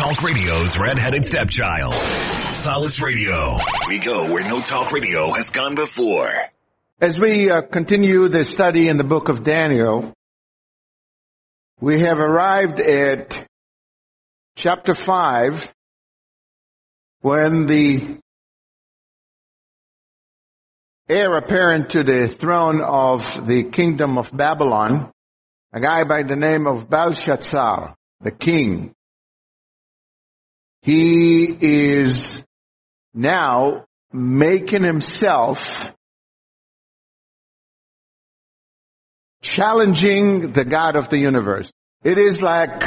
Talk Radio's red-headed stepchild. Solace Radio. We go where no talk radio has gone before. As we uh, continue the study in the book of Daniel, we have arrived at chapter 5 when the heir apparent to the throne of the kingdom of Babylon, a guy by the name of Belshazzar, the king, he is now making himself challenging the God of the universe. It is like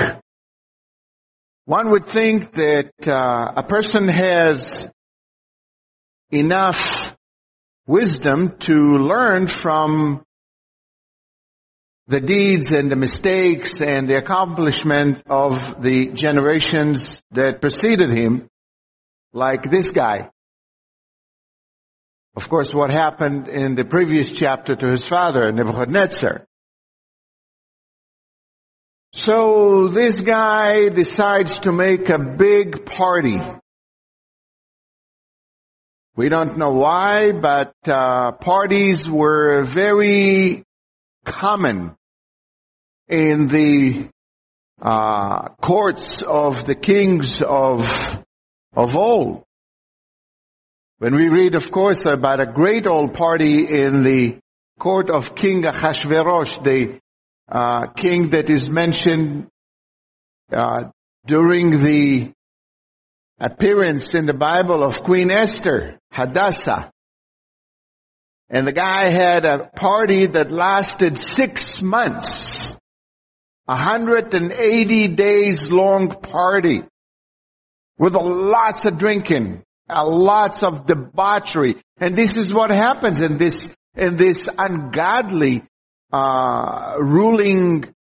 one would think that uh, a person has enough wisdom to learn from the deeds and the mistakes and the accomplishment of the generations that preceded him, like this guy. Of course, what happened in the previous chapter to his father, Nebuchadnezzar. So this guy decides to make a big party. We don't know why, but uh, parties were very common in the uh, courts of the kings of of old. When we read, of course, about a great old party in the court of King Ahasuerus, the uh, king that is mentioned uh, during the appearance in the Bible of Queen Esther, Hadassah. And the guy had a party that lasted six months. A hundred and eighty days long party. With lots of drinking, a lots of debauchery. And this is what happens in this, in this ungodly, uh, ruling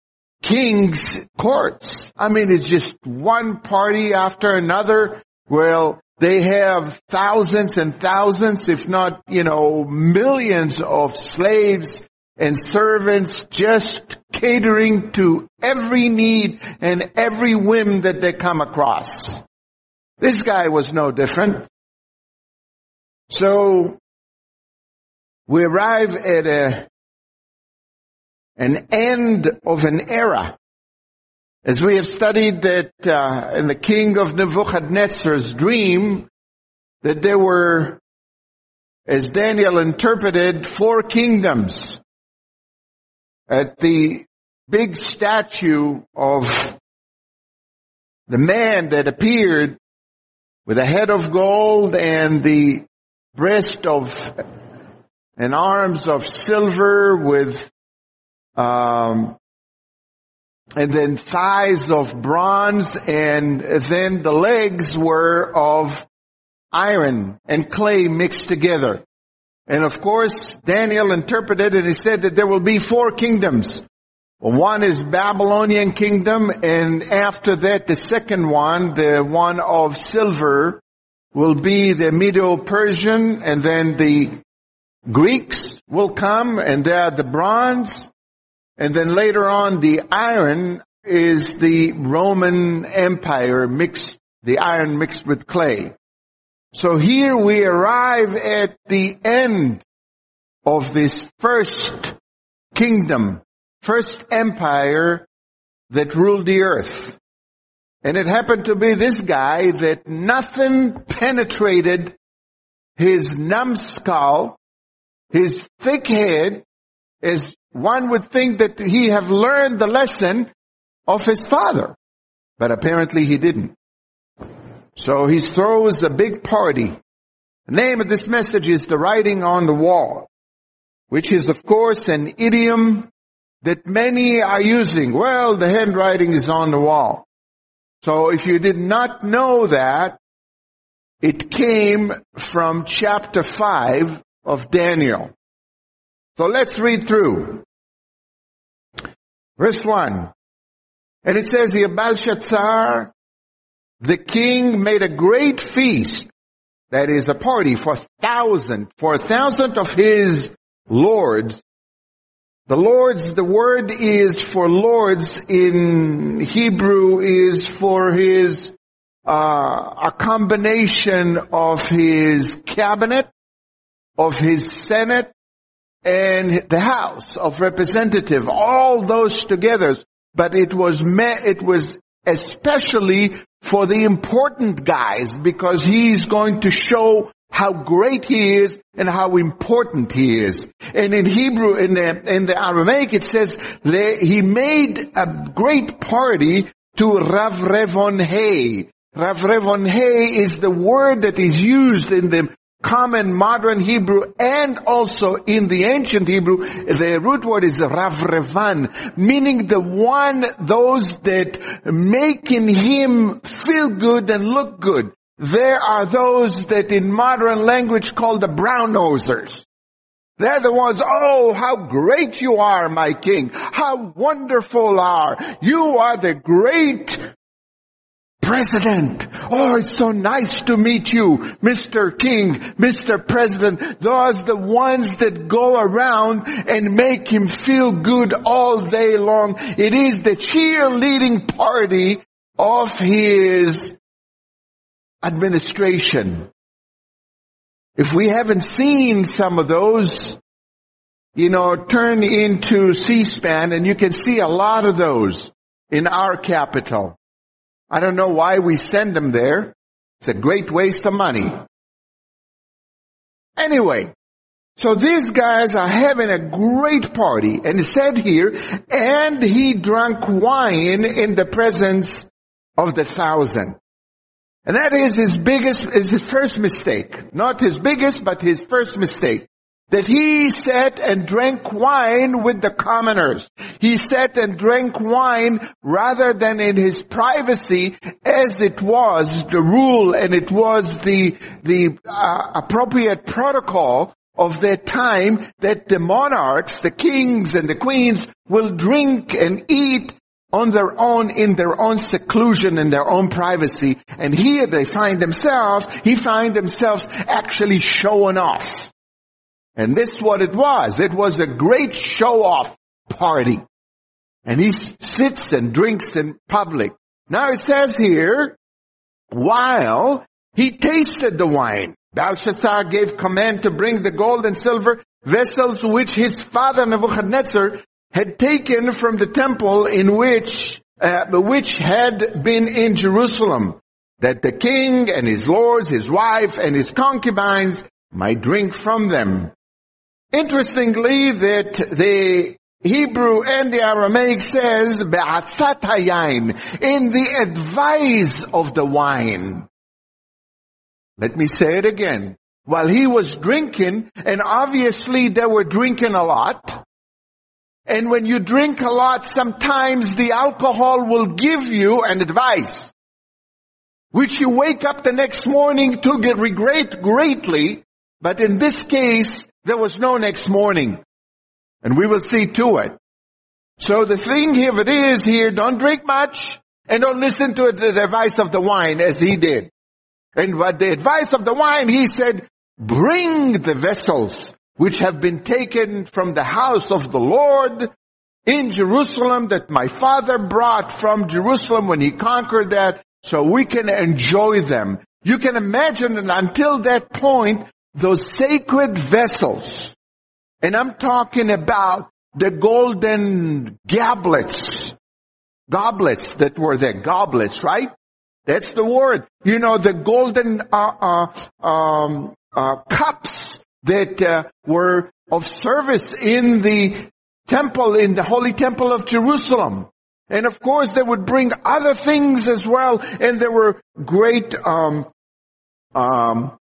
king's courts. I mean, it's just one party after another. Well, they have thousands and thousands, if not, you know, millions of slaves and servants just catering to every need and every whim that they come across. This guy was no different. So, we arrive at a, an end of an era. As we have studied that uh, in the king of Nebuchadnezzar's dream, that there were, as Daniel interpreted, four kingdoms. At the big statue of the man that appeared with a head of gold and the breast of and arms of silver with um, and then thighs of bronze, and then the legs were of iron and clay mixed together. And of course, Daniel interpreted and he said that there will be four kingdoms. One is Babylonian kingdom, and after that, the second one, the one of silver, will be the Medo-Persian, and then the Greeks will come, and they are the bronze, and then later on, the iron is the Roman Empire mixed, the iron mixed with clay. So here we arrive at the end of this first kingdom, first empire that ruled the earth. And it happened to be this guy that nothing penetrated his numbskull, his thick head, as one would think that he have learned the lesson of his father. But apparently he didn't. So he throws a big party. The name of this message is the writing on the wall, which is of course an idiom that many are using. Well, the handwriting is on the wall. So if you did not know that, it came from chapter 5 of Daniel. So let's read through. Verse 1. And it says here, the king made a great feast. That is a party for thousand, for a thousand of his lords. The lords, the word is for lords in Hebrew is for his uh, a combination of his cabinet, of his senate, and the House of Representative, all those together. But it was me- it was especially for the important guys because he's going to show how great he is and how important he is. And in Hebrew, in the, in the Aramaic, it says he made a great party to Rav Revon Hay. Rav Revon Hay is the word that is used in the common modern Hebrew and also in the ancient Hebrew, the root word is Rav Revan, meaning the one, those that making him feel good and look good. There are those that in modern language call the brown nosers. They're the ones, oh, how great you are, my king. How wonderful are. You are the great President. Oh, it's so nice to meet you, Mr. King, Mr. President. Those the ones that go around and make him feel good all day long. It is the cheerleading party of his administration. If we haven't seen some of those, you know, turn into C-SPAN and you can see a lot of those in our capital. I don't know why we send them there. It's a great waste of money. Anyway, so these guys are having a great party and it said here, and he drank wine in the presence of the thousand. And that is his biggest, is his first mistake. Not his biggest, but his first mistake. That he sat and drank wine with the commoners. He sat and drank wine rather than in his privacy as it was the rule and it was the, the uh, appropriate protocol of their time that the monarchs, the kings and the queens will drink and eat on their own, in their own seclusion, in their own privacy. And here they find themselves, he find themselves actually showing off. And this is what it was. It was a great show off party. And he sits and drinks in public. Now it says here, while he tasted the wine, Belshazzar gave command to bring the gold and silver vessels which his father Nebuchadnezzar had taken from the temple in which, uh, which had been in Jerusalem, that the king and his lords, his wife and his concubines might drink from them. Interestingly, that the Hebrew and the Aramaic says, be'atzat hayain, in the advice of the wine. Let me say it again. While he was drinking, and obviously they were drinking a lot, and when you drink a lot, sometimes the alcohol will give you an advice, which you wake up the next morning to get regret greatly. But in this case, there was no next morning. And we will see to it. So the thing here it is here, don't drink much and don't listen to the advice of the wine as he did. And what the advice of the wine, he said, bring the vessels which have been taken from the house of the Lord in Jerusalem that my father brought from Jerusalem when he conquered that so we can enjoy them. You can imagine that until that point, those sacred vessels, and I'm talking about the golden goblets, goblets that were there, goblets, right? That's the word. You know, the golden uh, uh, um, uh, cups that uh, were of service in the temple, in the holy temple of Jerusalem. And of course they would bring other things as well. And there were great, um, um,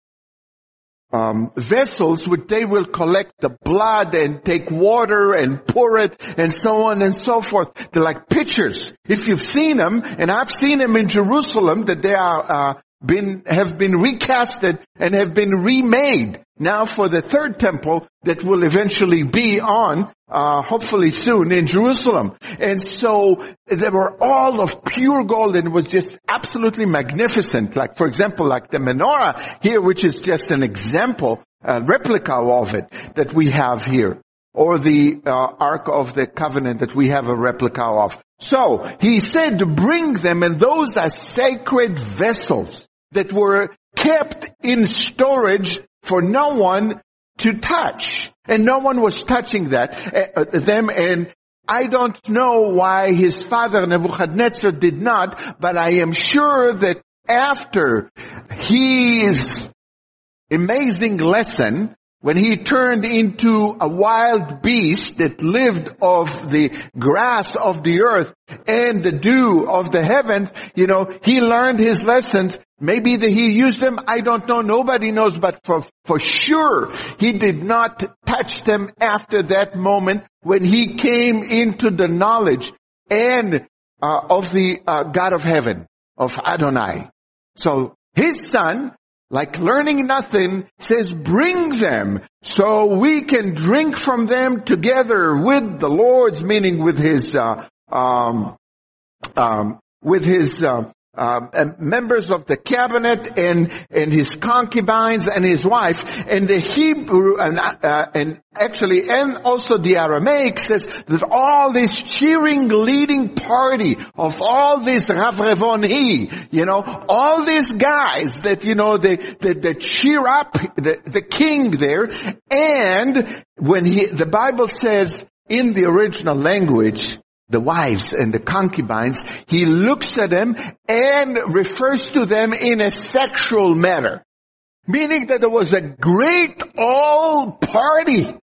um, vessels which they will collect the blood and take water and pour it and so on and so forth. They're like pitchers. If you've seen them, and I've seen them in Jerusalem, that they are uh, been, have been recasted and have been remade now for the third temple that will eventually be on, uh, hopefully soon in Jerusalem. And so they were all of pure gold and was just absolutely magnificent. Like for example, like the menorah here, which is just an example, a replica of it that we have here. Or the uh, Ark of the Covenant that we have a replica of. So he said bring them and those are sacred vessels that were kept in storage for no one to touch. And no one was touching that, uh, them and I don't know why his father Nebuchadnezzar did not, but I am sure that after his amazing lesson, when he turned into a wild beast that lived of the grass of the earth and the dew of the heavens, you know, he learned his lessons. Maybe that he used them, I don't know, nobody knows, but for, for sure, he did not touch them after that moment when he came into the knowledge and uh, of the uh, God of heaven, of Adonai. So his son like learning nothing, says bring them so we can drink from them together with the lords, meaning with his, uh, um, um, with his, uh, uh, members of the cabinet and and his concubines and his wife. And the Hebrew and uh, and actually and also the Aramaic says that all this cheering leading party of all Rav Revoni, you know, all these guys that you know they they, they cheer up the, the king there. And when he the Bible says in the original language the wives and the concubines, he looks at them and refers to them in a sexual manner. Meaning that there was a great all party.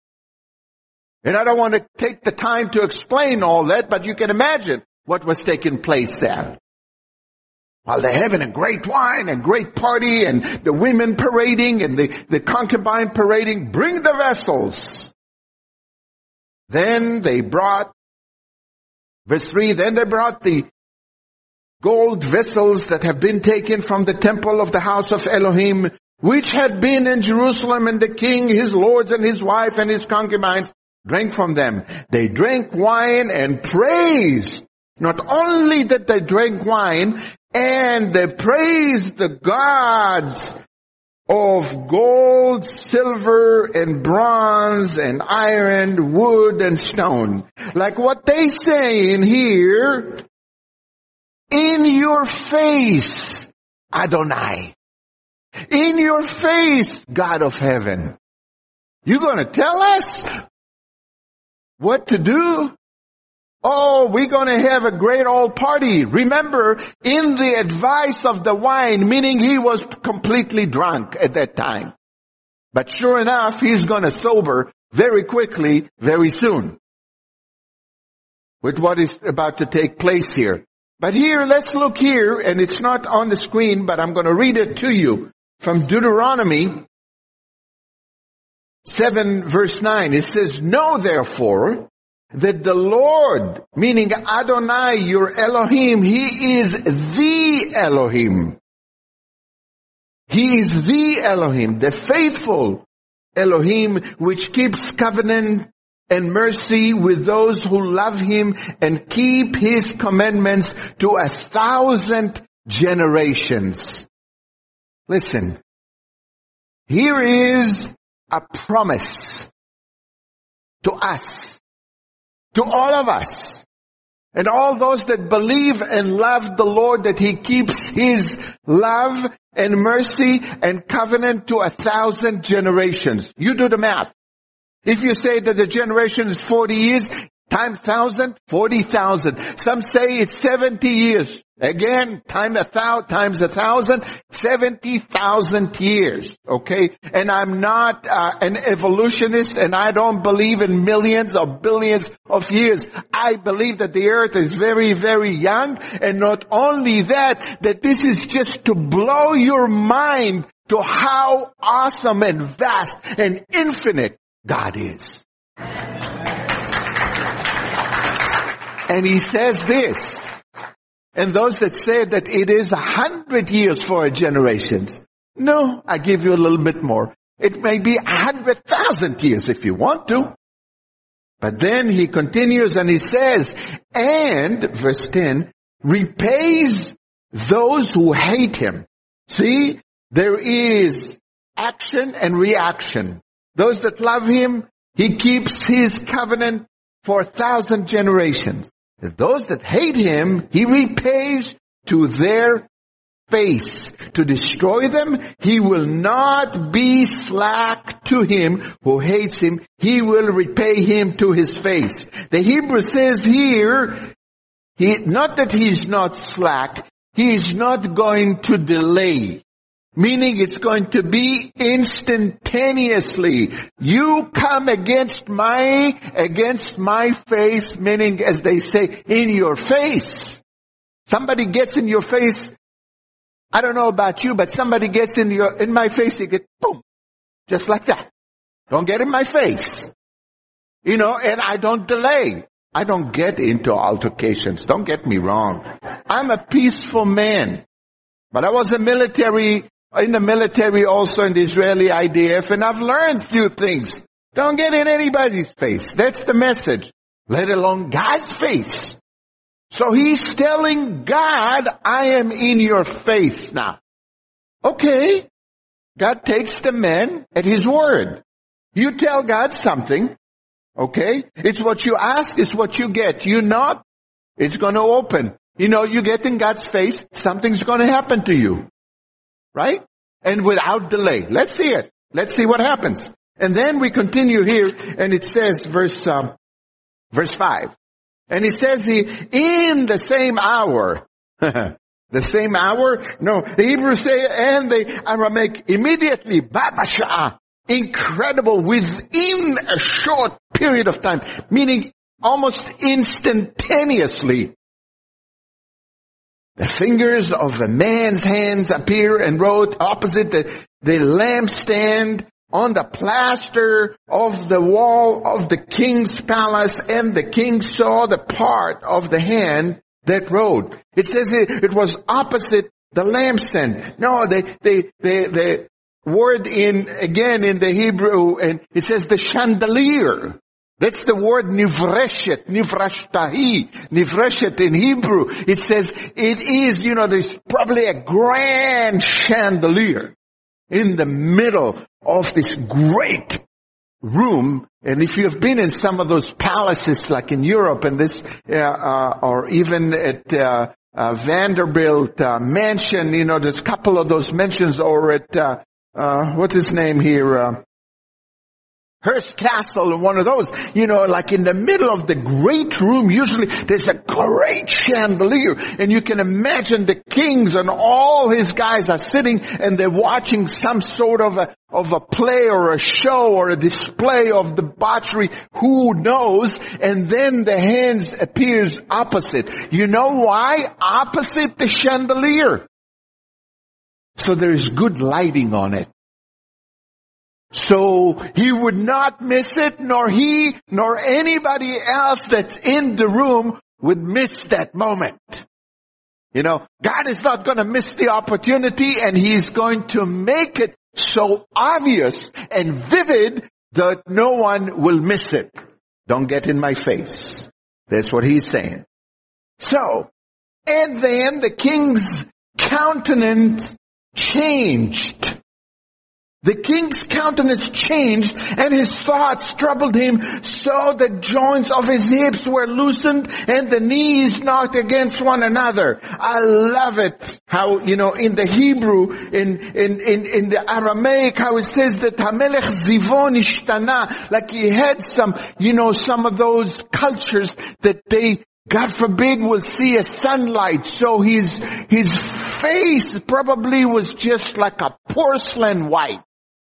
And I don't want to take the time to explain all that, but you can imagine what was taking place there. While they're having a great wine and great party and the women parading and the, the concubine parading, bring the vessels. Then they brought Verse 3, then they brought the gold vessels that have been taken from the temple of the house of Elohim, which had been in Jerusalem, and the king, his lords, and his wife, and his concubines drank from them. They drank wine and praised. Not only that they drank wine, and they praised the gods of gold, silver, and bronze, and iron, wood, and stone. Like what they say in here, in your face, Adonai. In your face, God of heaven. You gonna tell us what to do? Oh, we're gonna have a great old party. Remember, in the advice of the wine, meaning he was completely drunk at that time. But sure enough, he's gonna sober very quickly, very soon. With what is about to take place here. But here, let's look here, and it's not on the screen, but I'm gonna read it to you from Deuteronomy 7 verse 9. It says, Know therefore that the Lord, meaning Adonai, your Elohim, He is the Elohim. He is the Elohim, the faithful Elohim, which keeps covenant and mercy with those who love Him and keep His commandments to a thousand generations. Listen, here is a promise to us to all of us. And all those that believe and love the Lord that He keeps His love and mercy and covenant to a thousand generations. You do the math. If you say that the generation is 40 years, Time thousand, forty thousand. Some say it's seventy years. Again, time a thousand, times a thousand, seventy thousand years. Okay, and I'm not uh, an evolutionist, and I don't believe in millions or billions of years. I believe that the earth is very, very young, and not only that, that this is just to blow your mind to how awesome and vast and infinite God is. And he says this. And those that say that it is a hundred years for a generation. No, I give you a little bit more. It may be a hundred thousand years if you want to. But then he continues and he says, and, verse 10, repays those who hate him. See, there is action and reaction. Those that love him He keeps his covenant for a thousand generations. Those that hate him, he repays to their face to destroy them. He will not be slack to him who hates him. He will repay him to his face. The Hebrew says here, he, not that he's not slack, he is not going to delay. Meaning it's going to be instantaneously. You come against my, against my face, meaning as they say, in your face. Somebody gets in your face, I don't know about you, but somebody gets in your, in my face, you get boom. Just like that. Don't get in my face. You know, and I don't delay. I don't get into altercations. Don't get me wrong. I'm a peaceful man. But I was a military, in the military also in the Israeli IDF and I've learned few things. Don't get in anybody's face. That's the message. Let alone God's face. So he's telling God, I am in your face now. Okay. God takes the man at his word. You tell God something. Okay. It's what you ask, it's what you get. You knock, it's going to open. You know, you get in God's face, something's going to happen to you. Right? And without delay. Let's see it. Let's see what happens. And then we continue here and it says verse, um, verse five. And he says he, in the same hour, the same hour? No, the Hebrews say, and the Aramaic immediately, babasha, incredible within a short period of time, meaning almost instantaneously. The fingers of a man's hands appear and wrote opposite the, the lampstand on the plaster of the wall of the king's palace and the king saw the part of the hand that wrote. It says it, it was opposite the lampstand. No, the, the, the, the word in, again in the Hebrew, and it says the chandelier. That's the word nivreshet, nivrashtahi, nivreshet in Hebrew. It says it is, you know, there's probably a grand chandelier in the middle of this great room. And if you have been in some of those palaces like in Europe and this, uh, uh, or even at, uh, uh Vanderbilt uh, mansion, you know, there's a couple of those mansions or at, uh, what's his name here, Hearst Castle and one of those, you know, like in the middle of the great room, usually there's a great chandelier and you can imagine the kings and all his guys are sitting and they're watching some sort of a, of a play or a show or a display of debauchery, who knows, and then the hands appears opposite. You know why? Opposite the chandelier. So there's good lighting on it. So he would not miss it, nor he, nor anybody else that's in the room would miss that moment. You know, God is not going to miss the opportunity and he's going to make it so obvious and vivid that no one will miss it. Don't get in my face. That's what he's saying. So, and then the king's countenance changed. The king's countenance changed and his thoughts troubled him so the joints of his hips were loosened and the knees knocked against one another. I love it how, you know, in the Hebrew, in, in, in, in the Aramaic, how it says that Hamelech Zivon ishtana, like he had some, you know, some of those cultures that they God forbid will see a sunlight. So his, his face probably was just like a porcelain white.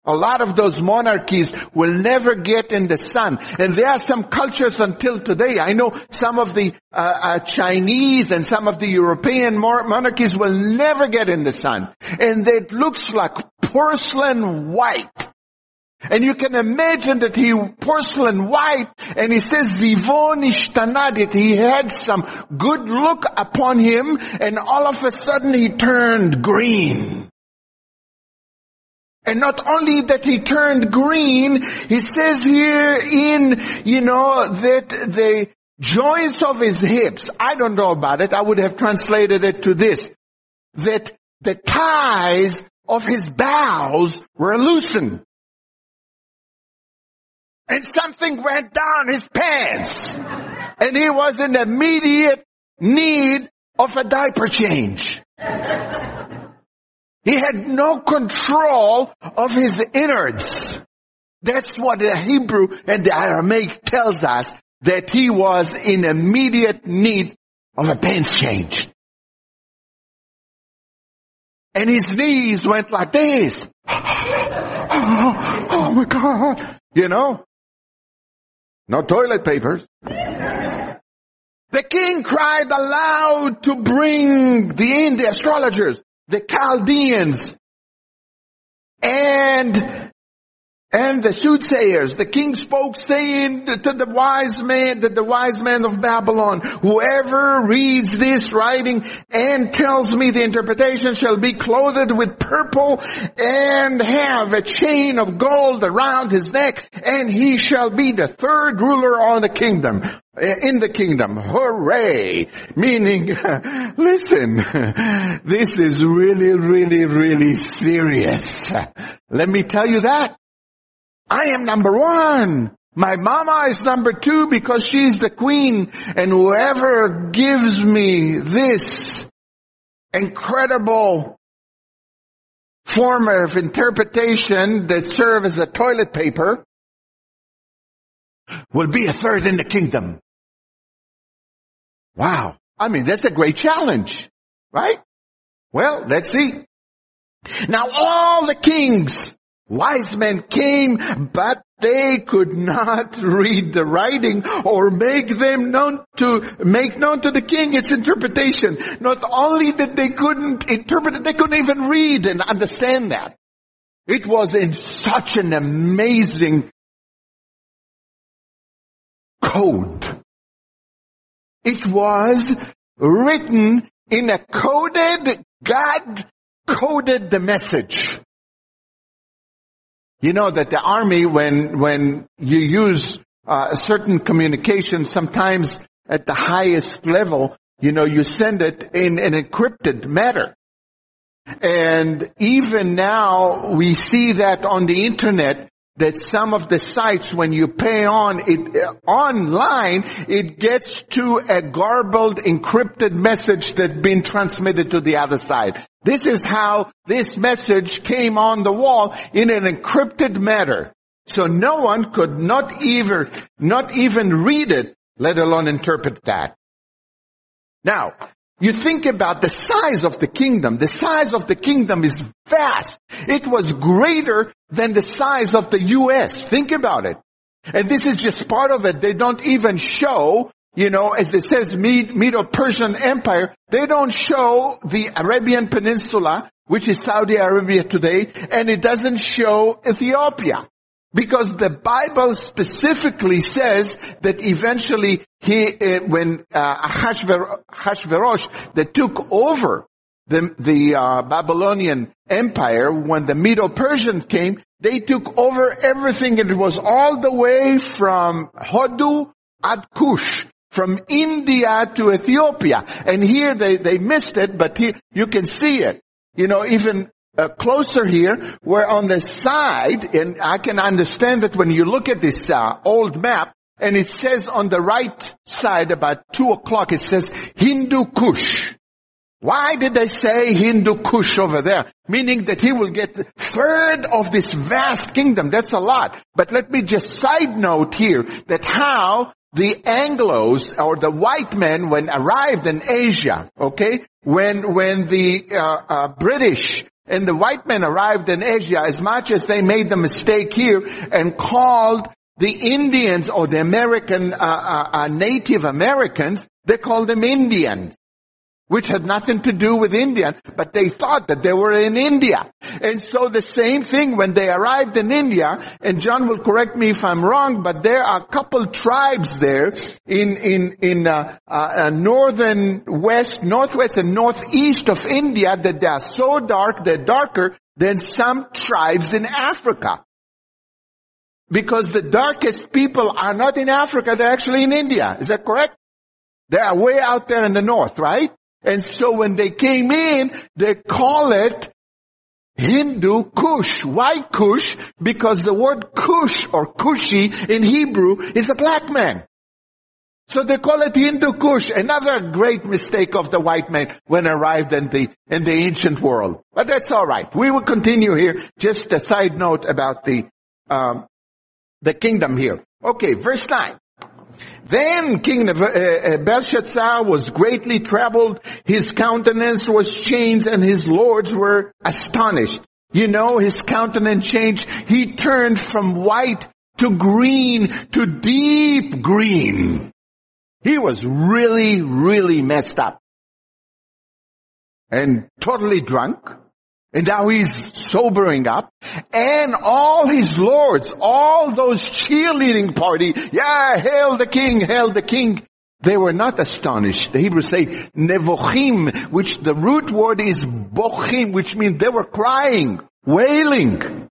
A lot of those monarchies will never get in the sun. And there are some cultures until today. I know some of the uh, uh, Chinese and some of the European monarchies will never get in the sun. And it looks like porcelain white. And you can imagine that he porcelain white and he says Zivon ishtanadit. He had some good look upon him and all of a sudden he turned green. And not only that he turned green, he says here in, you know, that the joints of his hips, I don't know about it, I would have translated it to this, that the ties of his bowels were loosened. and something went down his pants. And he was in immediate need of a diaper change. He had no control of his innards. That's what the Hebrew and the Aramaic tells us, that he was in immediate need of a pants change. And his knees went like this. oh, my God. You know? No toilet papers. The king cried aloud to bring the in the astrologers, the Chaldeans, and and the soothsayers, the king spoke saying to the wise man, that the wise man of Babylon, whoever reads this writing and tells me the interpretation shall be clothed with purple and have a chain of gold around his neck and he shall be the third ruler on the kingdom in the kingdom. Hooray! Meaning, listen, this is really, really, really serious. Let me tell you that. I am number one. My mama is number two because she's the queen and whoever gives me this incredible form of interpretation that serve as a toilet paper will be a third in the kingdom. Wow. I mean, that's a great challenge, right? Well, let's see. Now all the kings Wise men came, but they could not read the writing or make them known to, make known to the king its interpretation. Not only that they couldn't interpret it, they couldn't even read and understand that. It was in such an amazing code. It was written in a coded, God coded the message. You know that the army, when, when you use uh, certain communication, sometimes at the highest level, you know, you send it in an encrypted matter. And even now we see that on the internet that some of the sites when you pay on it uh, online it gets to a garbled encrypted message that's been transmitted to the other side. This is how this message came on the wall in an encrypted manner. So no one could not even not even read it let alone interpret that. Now you think about the size of the kingdom. The size of the kingdom is vast. It was greater than the size of the U.S. Think about it. And this is just part of it. They don't even show, you know, as it says Medo-Persian Empire, they don't show the Arabian Peninsula, which is Saudi Arabia today, and it doesn't show Ethiopia. Because the Bible specifically says that eventually he, uh, when uh, Hashverosh, that took over the, the uh, Babylonian Empire, when the Medo-Persians came, they took over everything and it was all the way from Hodu at Kush, from India to Ethiopia. And here they, they missed it, but here you can see it. You know, even uh, closer here, where on the side, and I can understand that when you look at this uh, old map, and it says on the right side about two o'clock, it says Hindu Kush. Why did they say Hindu Kush over there? Meaning that he will get third of this vast kingdom. That's a lot. But let me just side note here that how the Anglos or the white men when arrived in Asia, okay, when when the uh, uh, British and the white men arrived in Asia as much as they made the mistake here and called the Indians or the American, uh, uh, uh, Native Americans, they called them Indians which had nothing to do with India, but they thought that they were in India. And so the same thing when they arrived in India, and John will correct me if I'm wrong, but there are a couple tribes there in, in, in, uh, uh, uh, northern west, northwest and northeast of India that they are so dark, they're darker than some tribes in Africa. Because the darkest people are not in Africa, they're actually in India. Is that correct? They are way out there in the north, right? And so when they came in, they call it Hindu Kush. Why Kush? Because the word Kush or Kushi in Hebrew is a black man. So they call it Hindu Kush. Another great mistake of the white man when arrived in the, in the ancient world. But that's alright. We will continue here. Just a side note about the, um, the kingdom here. Okay, verse 9. Then King uh, uh, Belshazzar was greatly troubled, his countenance was changed, and his lords were astonished. You know, his countenance changed. He turned from white to green to deep green. He was really, really messed up. And totally drunk. And now he's sobering up. And all his lords, all those cheerleading party, yeah, hail the king, hail the king. They were not astonished. The Hebrews say nevochim, which the root word is bochim, which means they were crying, wailing.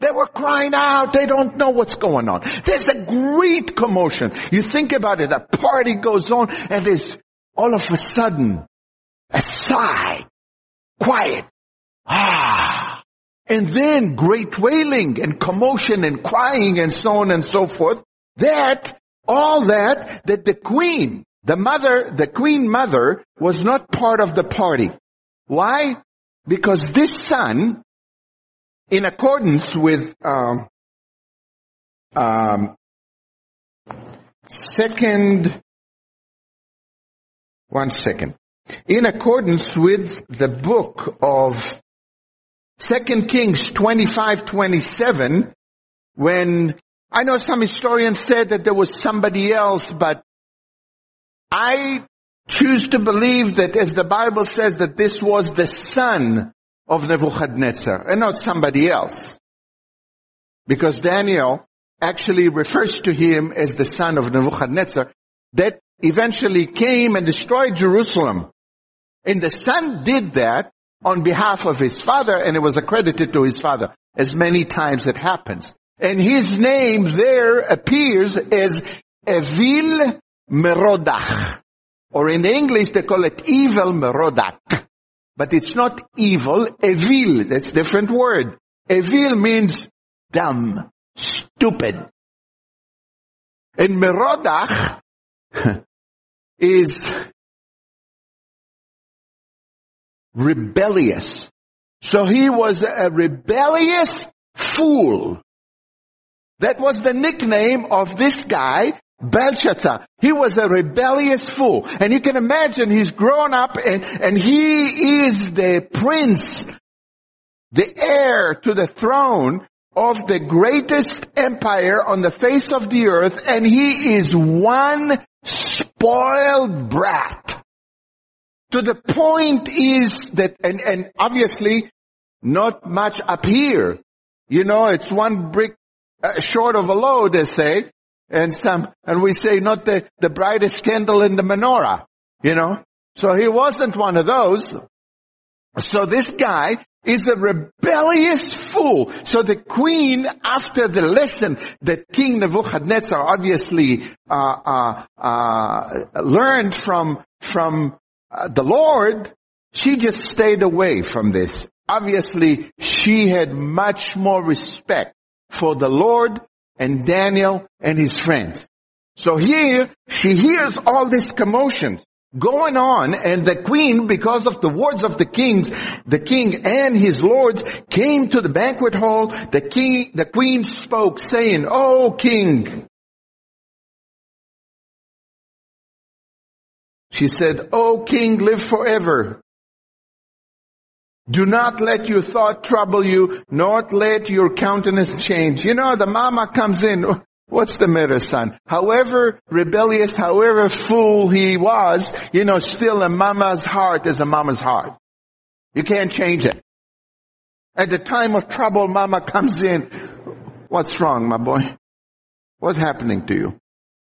They were crying out. They don't know what's going on. There's a great commotion. You think about it. A party goes on and there's all of a sudden a sigh. Quiet. Ah. And then great wailing and commotion and crying and so on and so forth. That, all that, that the queen, the mother, the queen mother was not part of the party. Why? Because this son, in accordance with, um, um, second, one second. In accordance with the book of Second Kings 25, 27, when I know some historians said that there was somebody else, but I choose to believe that as the Bible says that this was the son of Nebuchadnezzar and not somebody else. Because Daniel actually refers to him as the son of Nebuchadnezzar that eventually came and destroyed Jerusalem. And the son did that on behalf of his father and it was accredited to his father as many times it happens. And his name there appears as Evil Merodach. Or in English they call it Evil Merodach. But it's not evil, evil, that's a different word. Evil means dumb, stupid. And Merodach is rebellious. So he was a rebellious fool. That was the nickname of this guy, Belshazzar. He was a rebellious fool. And you can imagine he's grown up and, and he is the prince, the heir to the throne of the greatest empire on the face of the earth and he is one spoiled brat. To the point is that, and, and obviously not much up here. You know, it's one brick uh, short of a load, they say, and some, and we say not the, the brightest candle in the menorah, you know. So he wasn't one of those. So this guy is a rebellious fool. So the queen, after the lesson that King Nebuchadnezzar obviously uh, uh, uh, learned from from uh, the Lord, she just stayed away from this. Obviously, she had much more respect for the Lord and Daniel and his friends. So here, she hears all this commotion going on and the queen, because of the words of the kings, the king and his lords came to the banquet hall. The king, the queen spoke saying, Oh king, She said, O king, live forever. Do not let your thought trouble you, nor let your countenance change. You know, the mama comes in, what's the matter, son? However rebellious, however fool he was, you know, still a mama's heart is a mama's heart. You can't change it. At the time of trouble, mama comes in. What's wrong, my boy? What's happening to you?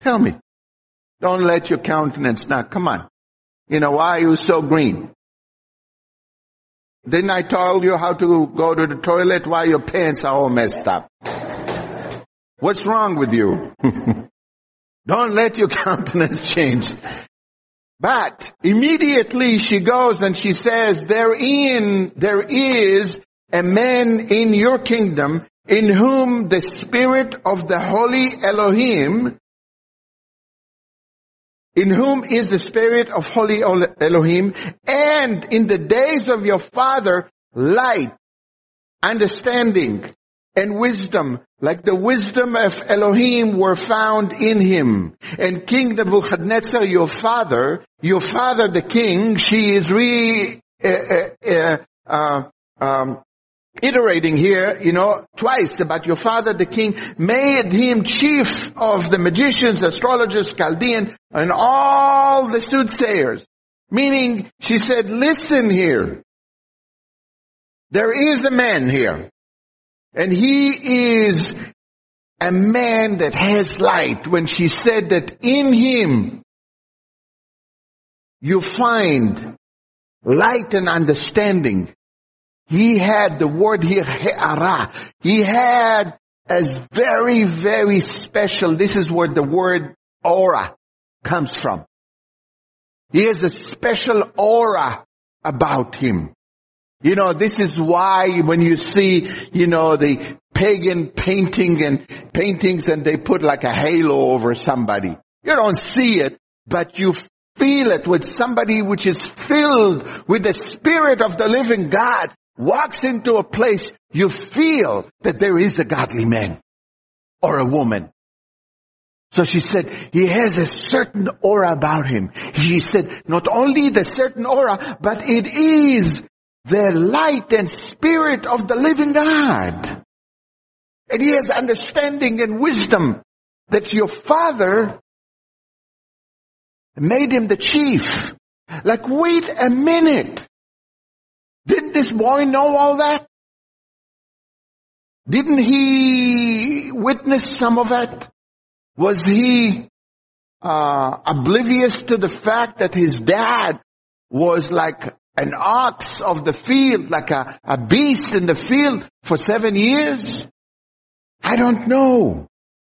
Tell me. Don't let your countenance now. Come on. You know, why are you so green? Didn't I tell you how to go to the toilet? Why your pants are all messed up? What's wrong with you? Don't let your countenance change. But immediately she goes and she says, therein, there is a man in your kingdom in whom the spirit of the holy Elohim, in whom is the spirit of holy Elohim, and in the days of your father, light, understanding, and wisdom, like the wisdom of Elohim were found in him. And King Nebuchadnezzar, your father, your father the king, she is re, uh, uh, uh, um, iterating here, you know, twice about your father the king, made him chief of the magicians, astrologers, Chaldean, and all the soothsayers. Meaning, she said, listen here. There is a man here. And he is a man that has light when she said that in him you find light and understanding. He had the word here, he'ara. He had as very, very special, this is where the word aura comes from. He has a special aura about him. You know, this is why when you see, you know, the pagan painting and paintings and they put like a halo over somebody. You don't see it, but you feel it with somebody which is filled with the spirit of the living God walks into a place, you feel that there is a godly man or a woman. So she said, he has a certain aura about him. She said, not only the certain aura, but it is the light and spirit of the living God. And he has understanding and wisdom that your father made him the chief. Like, wait a minute. Didn't this boy know all that? Didn't he witness some of it? Was he uh, oblivious to the fact that his dad was like an ox of the field, like a, a beast in the field for seven years? I don't know.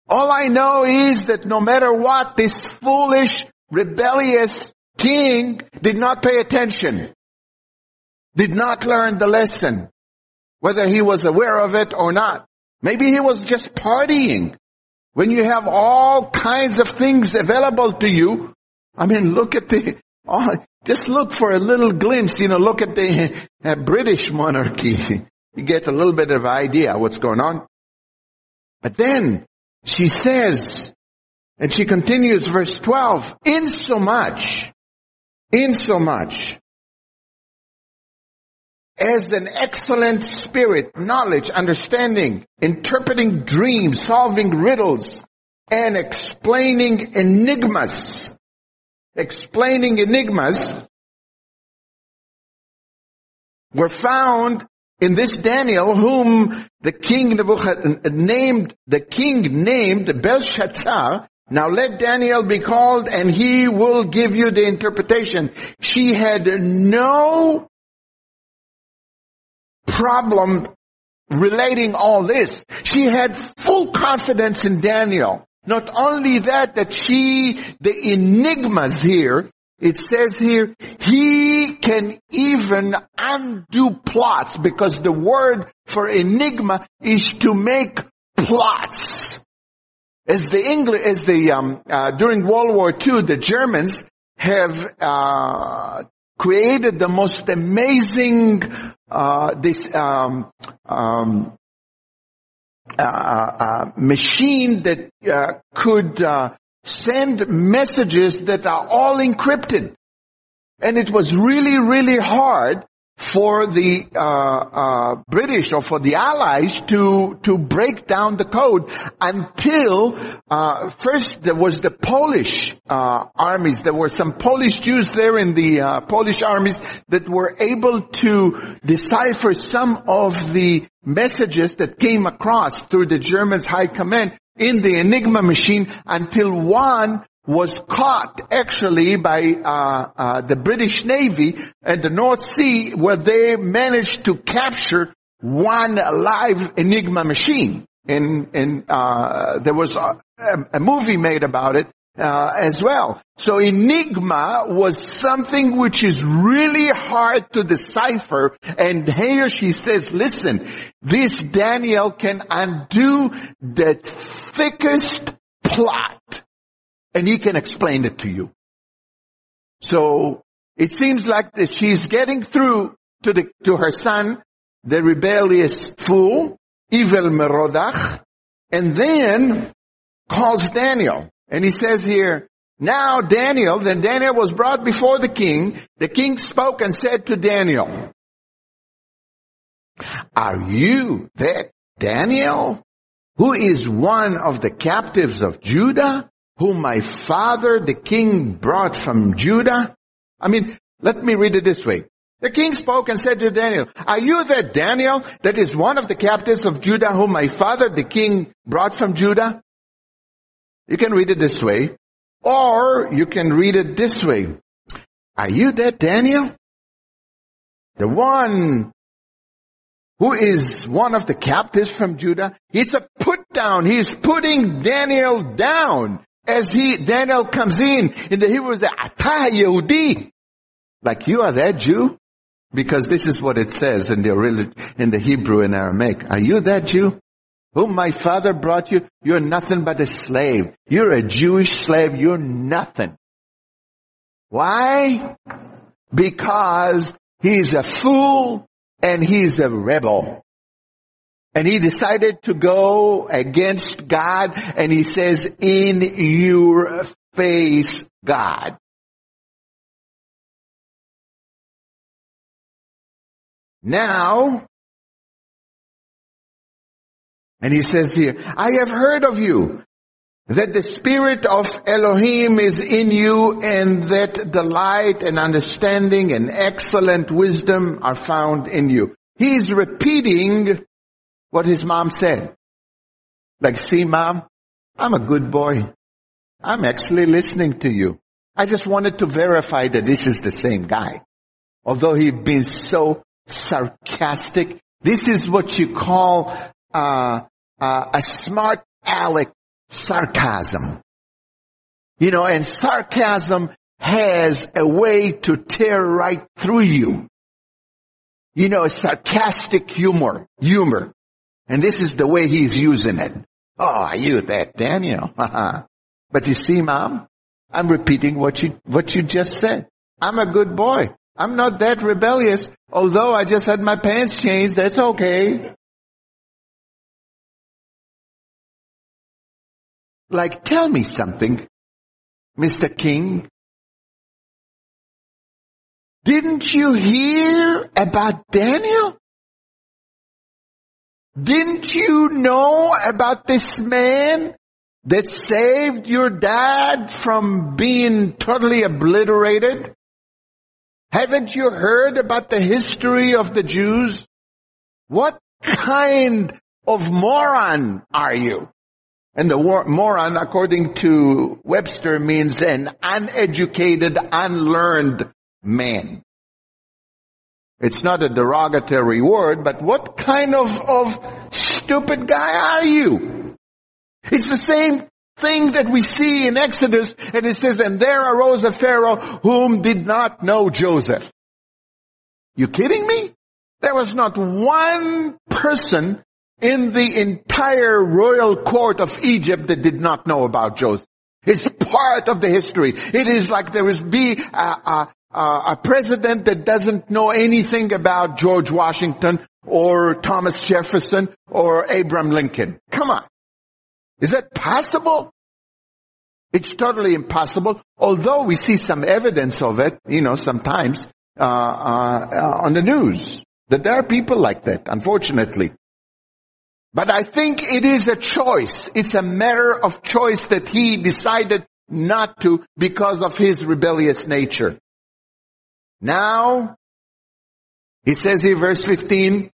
All I know is that no matter what, this foolish, rebellious king did not pay attention. Did not learn the lesson. Whether he was aware of it or not. Maybe he was just partying. When you have all kinds of things available to you, I mean, look at the, oh, just look for a little glimpse, you know, look at the uh, British monarchy. you get a little bit of idea what's going on. But then she says, and she continues verse 12, in so as an excellent spirit, knowledge, understanding, interpreting dreams, solving riddles, and explaining enigmas explaining enigmas were found in this Daniel whom the king named, the king named Belshazzar. Now let Daniel be called and he will give you the interpretation. She had no problem relating all this. She had full confidence in Daniel. Not only that, that she, the enigmas here, it says here, he can even undo plots because the word for enigma is to make plots. As the English, as the, um, uh, during World War II, the Germans have, uh, created the most amazing, uh, this, um, um, uh, uh, machine that uh, could uh, send messages that are all encrypted. And it was really, really hard for the uh, uh, British or for the Allies to to break down the code until uh, first there was the Polish uh, armies. There were some Polish Jews there in the uh, Polish armies that were able to decipher some of the messages that came across through the Germans' high command in the Enigma machine until one was caught actually by uh, uh, the British Navy at the North Sea where they managed to capture one live Enigma machine. And, and uh, there was a, a, movie made about it uh, as well. So enigma was something which is really hard to decipher. And here she says, listen, this Daniel can undo the thickest plot and he can explain it to you. So it seems like that she's getting through to the, to her son, the rebellious fool, evil Merodach, and then calls Daniel. And he says here, now Daniel, then Daniel was brought before the king. The king spoke and said to Daniel, are you that Daniel who is one of the captives of Judah whom my father the king brought from Judah? I mean, let me read it this way. The king spoke and said to Daniel, are you that Daniel that is one of the captives of Judah whom my father the king brought from Judah? You can read it this way, or you can read it this way. Are you that Daniel? The one who is one of the captives from Judah? It's a put down. He's putting Daniel down as he, Daniel comes in. In the Hebrew, the Atah Yehudi. Like you are that Jew? Because this is what it says in the, in the Hebrew and Aramaic. Are you that Jew? whom my father brought you, you're nothing but a slave. You're a Jewish slave. You're nothing. Why? Because he's a fool and he's a rebel. And he decided to go against God and he says, in your face, God. Now, and he says here, I have heard of you that the spirit of Elohim is in you and that delight and understanding and excellent wisdom are found in you. He's repeating what his mom said. Like, see mom, I'm a good boy. I'm actually listening to you. I just wanted to verify that this is the same guy. Although he'd been so sarcastic, this is what you call uh, uh, a smart aleck sarcasm. You know, and sarcasm has a way to tear right through you. You know, sarcastic humor, humor. And this is the way he's using it. Oh, are you that Daniel? but you see, mom, I'm repeating what you, what you just said. I'm a good boy. I'm not that rebellious. Although I just had my pants changed, that's okay. Like, tell me something, Mr. King. Didn't you hear about Daniel? Didn't you know about this man that saved your dad from being totally obliterated? Haven't you heard about the history of the Jews? What kind of moron are you? And the moron, according to Webster, means an uneducated, unlearned man. It's not a derogatory word, but what kind of, of stupid guy are you? It's the same thing that we see in Exodus, and it says, and there arose a Pharaoh whom did not know Joseph. You kidding me? There was not one person in the entire royal court of Egypt that did not know about Joseph. It's part of the history. It is like there is be a, a, a, president that doesn't know anything about George Washington or Thomas Jefferson or Abraham Lincoln. Come on. Is that possible? It's totally impossible, although we see some evidence of it, you know, sometimes, uh, uh, on the news. That there are people like that, unfortunately. But I think it is a choice. It's a matter of choice that he decided not to because of his rebellious nature. Now, he says here verse 15,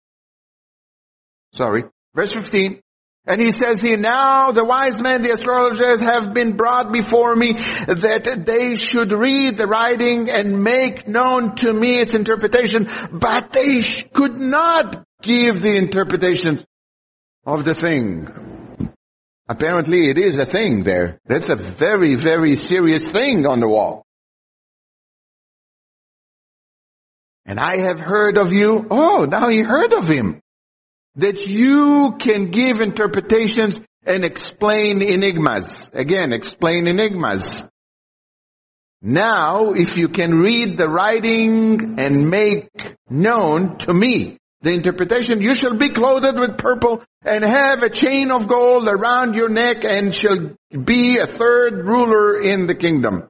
sorry, verse 15, and he says here, now the wise men, the astrologers have been brought before me that they should read the writing and make known to me its interpretation, but they could not give the interpretation of the thing. Apparently it is a thing there. That's a very, very serious thing on the wall. And I have heard of you. Oh, now he heard of him. That you can give interpretations and explain enigmas. Again, explain enigmas. Now, if you can read the writing and make known to me the interpretation, you shall be clothed with purple and have a chain of gold around your neck and shall be a third ruler in the kingdom.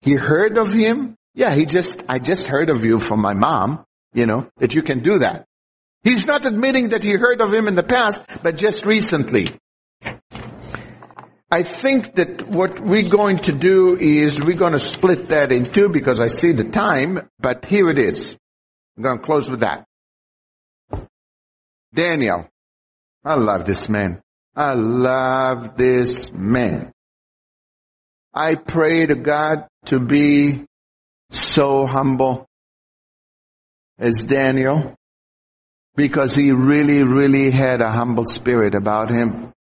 He heard of him. Yeah, he just, I just heard of you from my mom, you know, that you can do that. He's not admitting that he heard of him in the past, but just recently. I think that what we're going to do is we're going to split that in two because I see the time, but here it is. I'm going to close with that. Daniel. I love this man. I love this man. I pray to God to be so humble as Daniel because he really, really had a humble spirit about him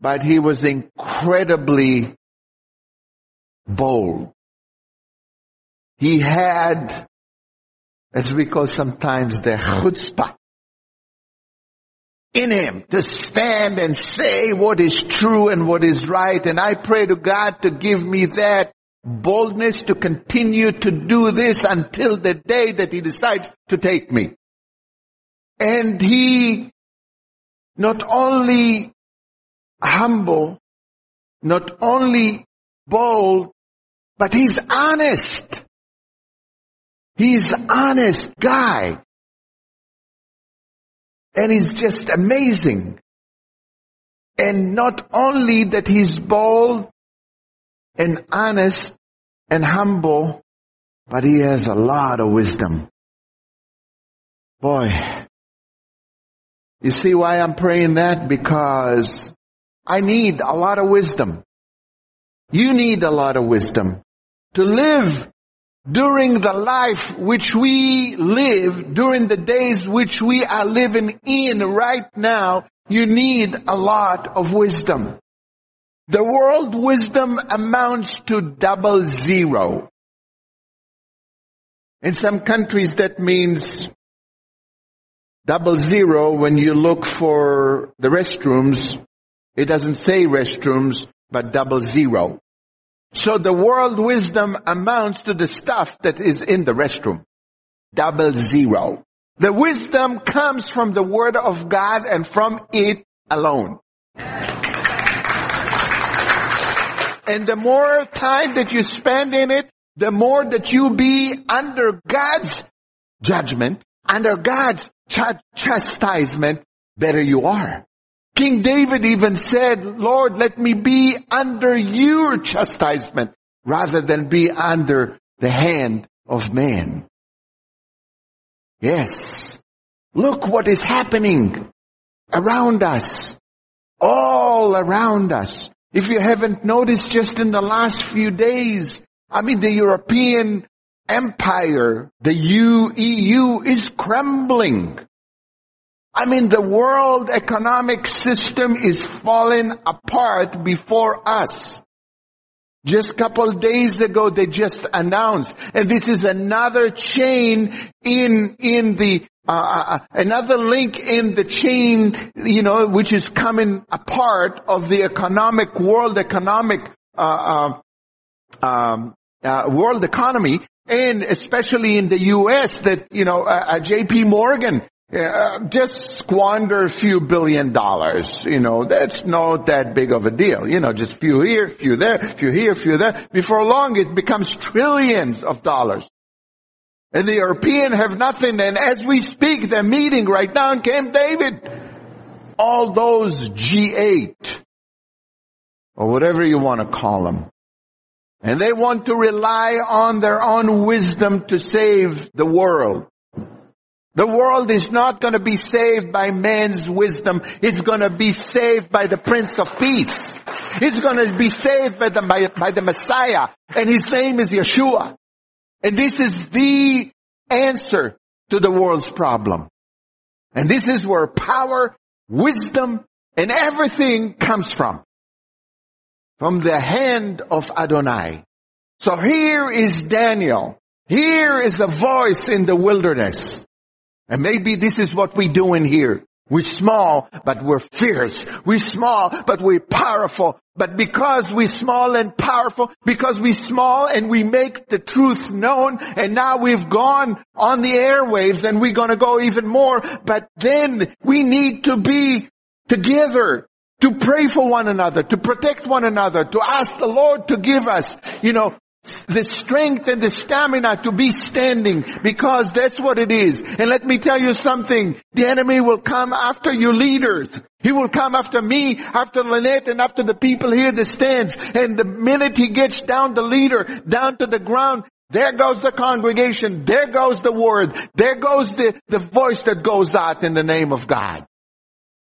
but he was incredibly bold. He had, as we call sometimes the chutzpah, in him to stand and say what is true and what is right. And I pray to God to give me that boldness to continue to do this until the day that he decides to take me. And he not only humble, not only bold, but he's honest. He's honest guy. And he's just amazing. And not only that he's bold and honest and humble, but he has a lot of wisdom. Boy, you see why I'm praying that? Because I need a lot of wisdom. You need a lot of wisdom to live during the life which we live, during the days which we are living in right now, you need a lot of wisdom. The world wisdom amounts to double zero. In some countries that means double zero when you look for the restrooms it doesn't say restrooms, but double zero. So the world wisdom amounts to the stuff that is in the restroom. Double zero. The wisdom comes from the word of God and from it alone. And the more time that you spend in it, the more that you be under God's judgment, under God's ch- chastisement, better you are. King David even said, Lord, let me be under your chastisement rather than be under the hand of man. Yes. Look what is happening around us. All around us. If you haven't noticed just in the last few days, I mean the European empire, the EU is crumbling. I mean, the world economic system is falling apart before us. Just a couple days ago, they just announced, and this is another chain in, in the, uh, uh, uh, another link in the chain, you know, which is coming apart of the economic, world economic, uh, uh um, uh, world economy, and especially in the U.S. that, you know, J.P. Morgan yeah, just squander a few billion dollars. You know, that's not that big of a deal. You know, just few here, few there, few here, few there. Before long, it becomes trillions of dollars. And the European have nothing. And as we speak, they're meeting right now in Camp David. All those G8, or whatever you want to call them. And they want to rely on their own wisdom to save the world. The world is not going to be saved by man's wisdom. It's going to be saved by the Prince of Peace. It's going to be saved by the, by, by the Messiah. And his name is Yeshua. And this is the answer to the world's problem. And this is where power, wisdom, And everything comes from, from the hand of Adonai. So here is Daniel. Here is a voice in the wilderness. And maybe this is what we do in here. We're small, but we're fierce. We're small, but we're powerful. But because we're small and powerful, because we're small and we make the truth known, and now we've gone on the airwaves and we're gonna go even more, but then we need to be together to pray for one another, to protect one another, to ask the Lord to give us, you know, the strength and the stamina to be standing because that's what it is. And let me tell you something. The enemy will come after you leaders. He will come after me, after Lynette, and after the people here that stands. And the minute he gets down the leader, down to the ground, there goes the congregation. There goes the word. There goes the, the voice that goes out in the name of God.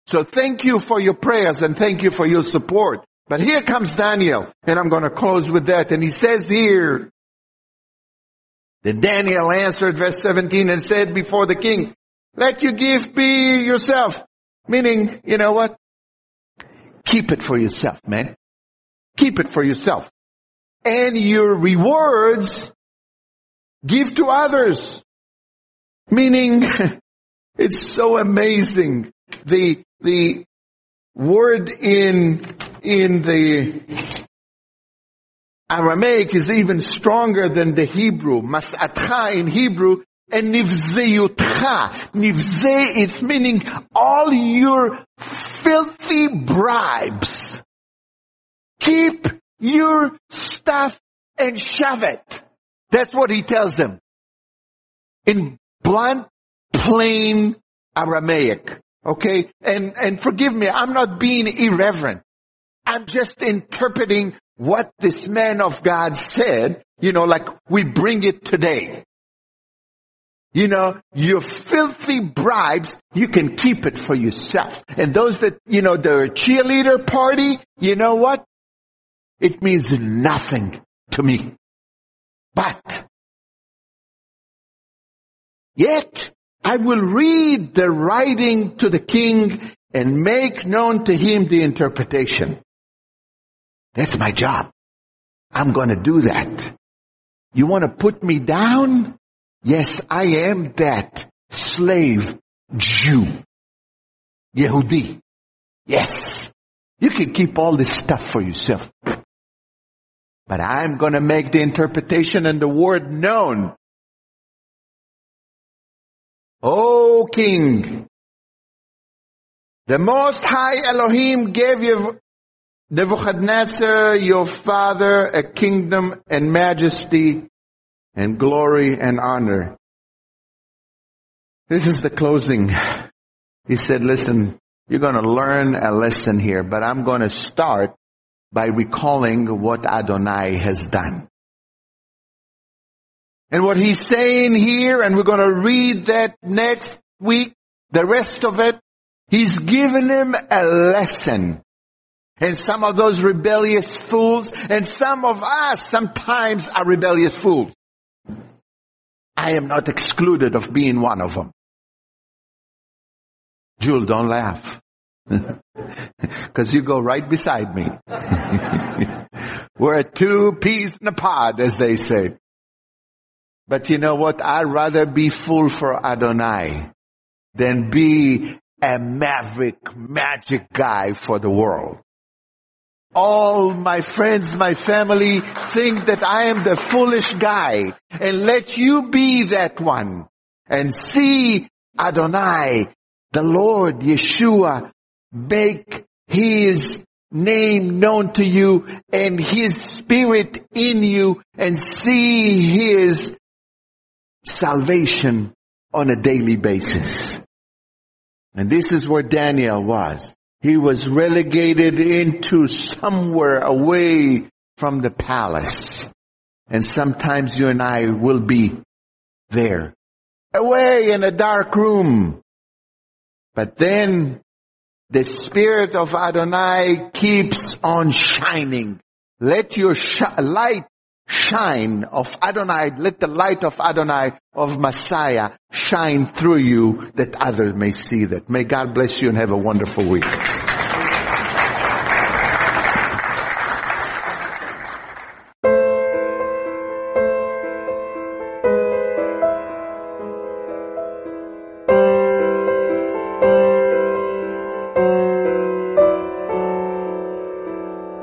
So thank you for your prayers and thank you for your support. But here comes Daniel, and I'm going to close with that. And he says here, that Daniel answered verse 17 and said before the king, let your gift be yourself. Meaning, you know what? Keep it for yourself, man. Keep it for yourself. And your rewards give to others. Meaning, it's so amazing. The, the word in in the Aramaic is even stronger than the Hebrew. Mas'atcha in Hebrew and nivzeyutcha. Nivze, it's meaning all your filthy bribes. Keep your stuff and shove it. That's what he tells them. In blunt, plain Aramaic. Okay? And, and forgive me, I'm not being irreverent. I'm just interpreting what this man of God said, you know, like we bring it today. You know, your filthy bribes, you can keep it for yourself. And those that, you know, the cheerleader party, you know what? It means nothing to me. But, yet, I will read the writing to the king and make known to him the interpretation. That's my job. I'm going to do that. You want to put me down? Yes, I am that slave Jew. Yehudi. Yes. You can keep all this stuff for yourself. But I'm going to make the interpretation and the word known. O King, the Most High Elohim gave you Nebuchadnezzar, your father, a kingdom and majesty and glory and honor. This is the closing. He said, listen, you're going to learn a lesson here, but I'm going to start by recalling what Adonai has done. And what he's saying here, and we're going to read that next week, the rest of it, he's given him a lesson and some of those rebellious fools, and some of us sometimes are rebellious fools. I am not excluded of being one of them. Jewel, don't laugh. Cause you go right beside me. We're two peas in a pod, as they say. But you know what? I'd rather be fool for Adonai than be a maverick magic guy for the world all my friends, my family think that I am the foolish guy and let you be that one and see Adonai, the Lord Yeshua, make his name known to you and his spirit in you and see his salvation on a daily basis. And this is where Daniel was. He was relegated into somewhere away from the palace. And sometimes you and I will be there, away in a dark room. But then the spirit of Adonai keeps on shining. Let your sh- light shine of Adonai, let the light of Adonai, of Messiah, shine through you that others may see that. May God bless you and have a wonderful week.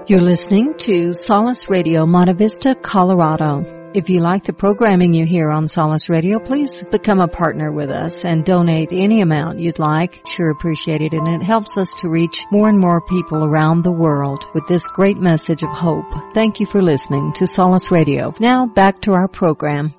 You're listening to Solace Radio, Monte Vista, Colorado. If you like the programming you hear on Solace Radio, please become a partner with us and donate any amount you'd like. Sure appreciate it and it helps us to reach more and more people around the world with this great message of hope. Thank you for listening to Solace Radio. Now back to our program.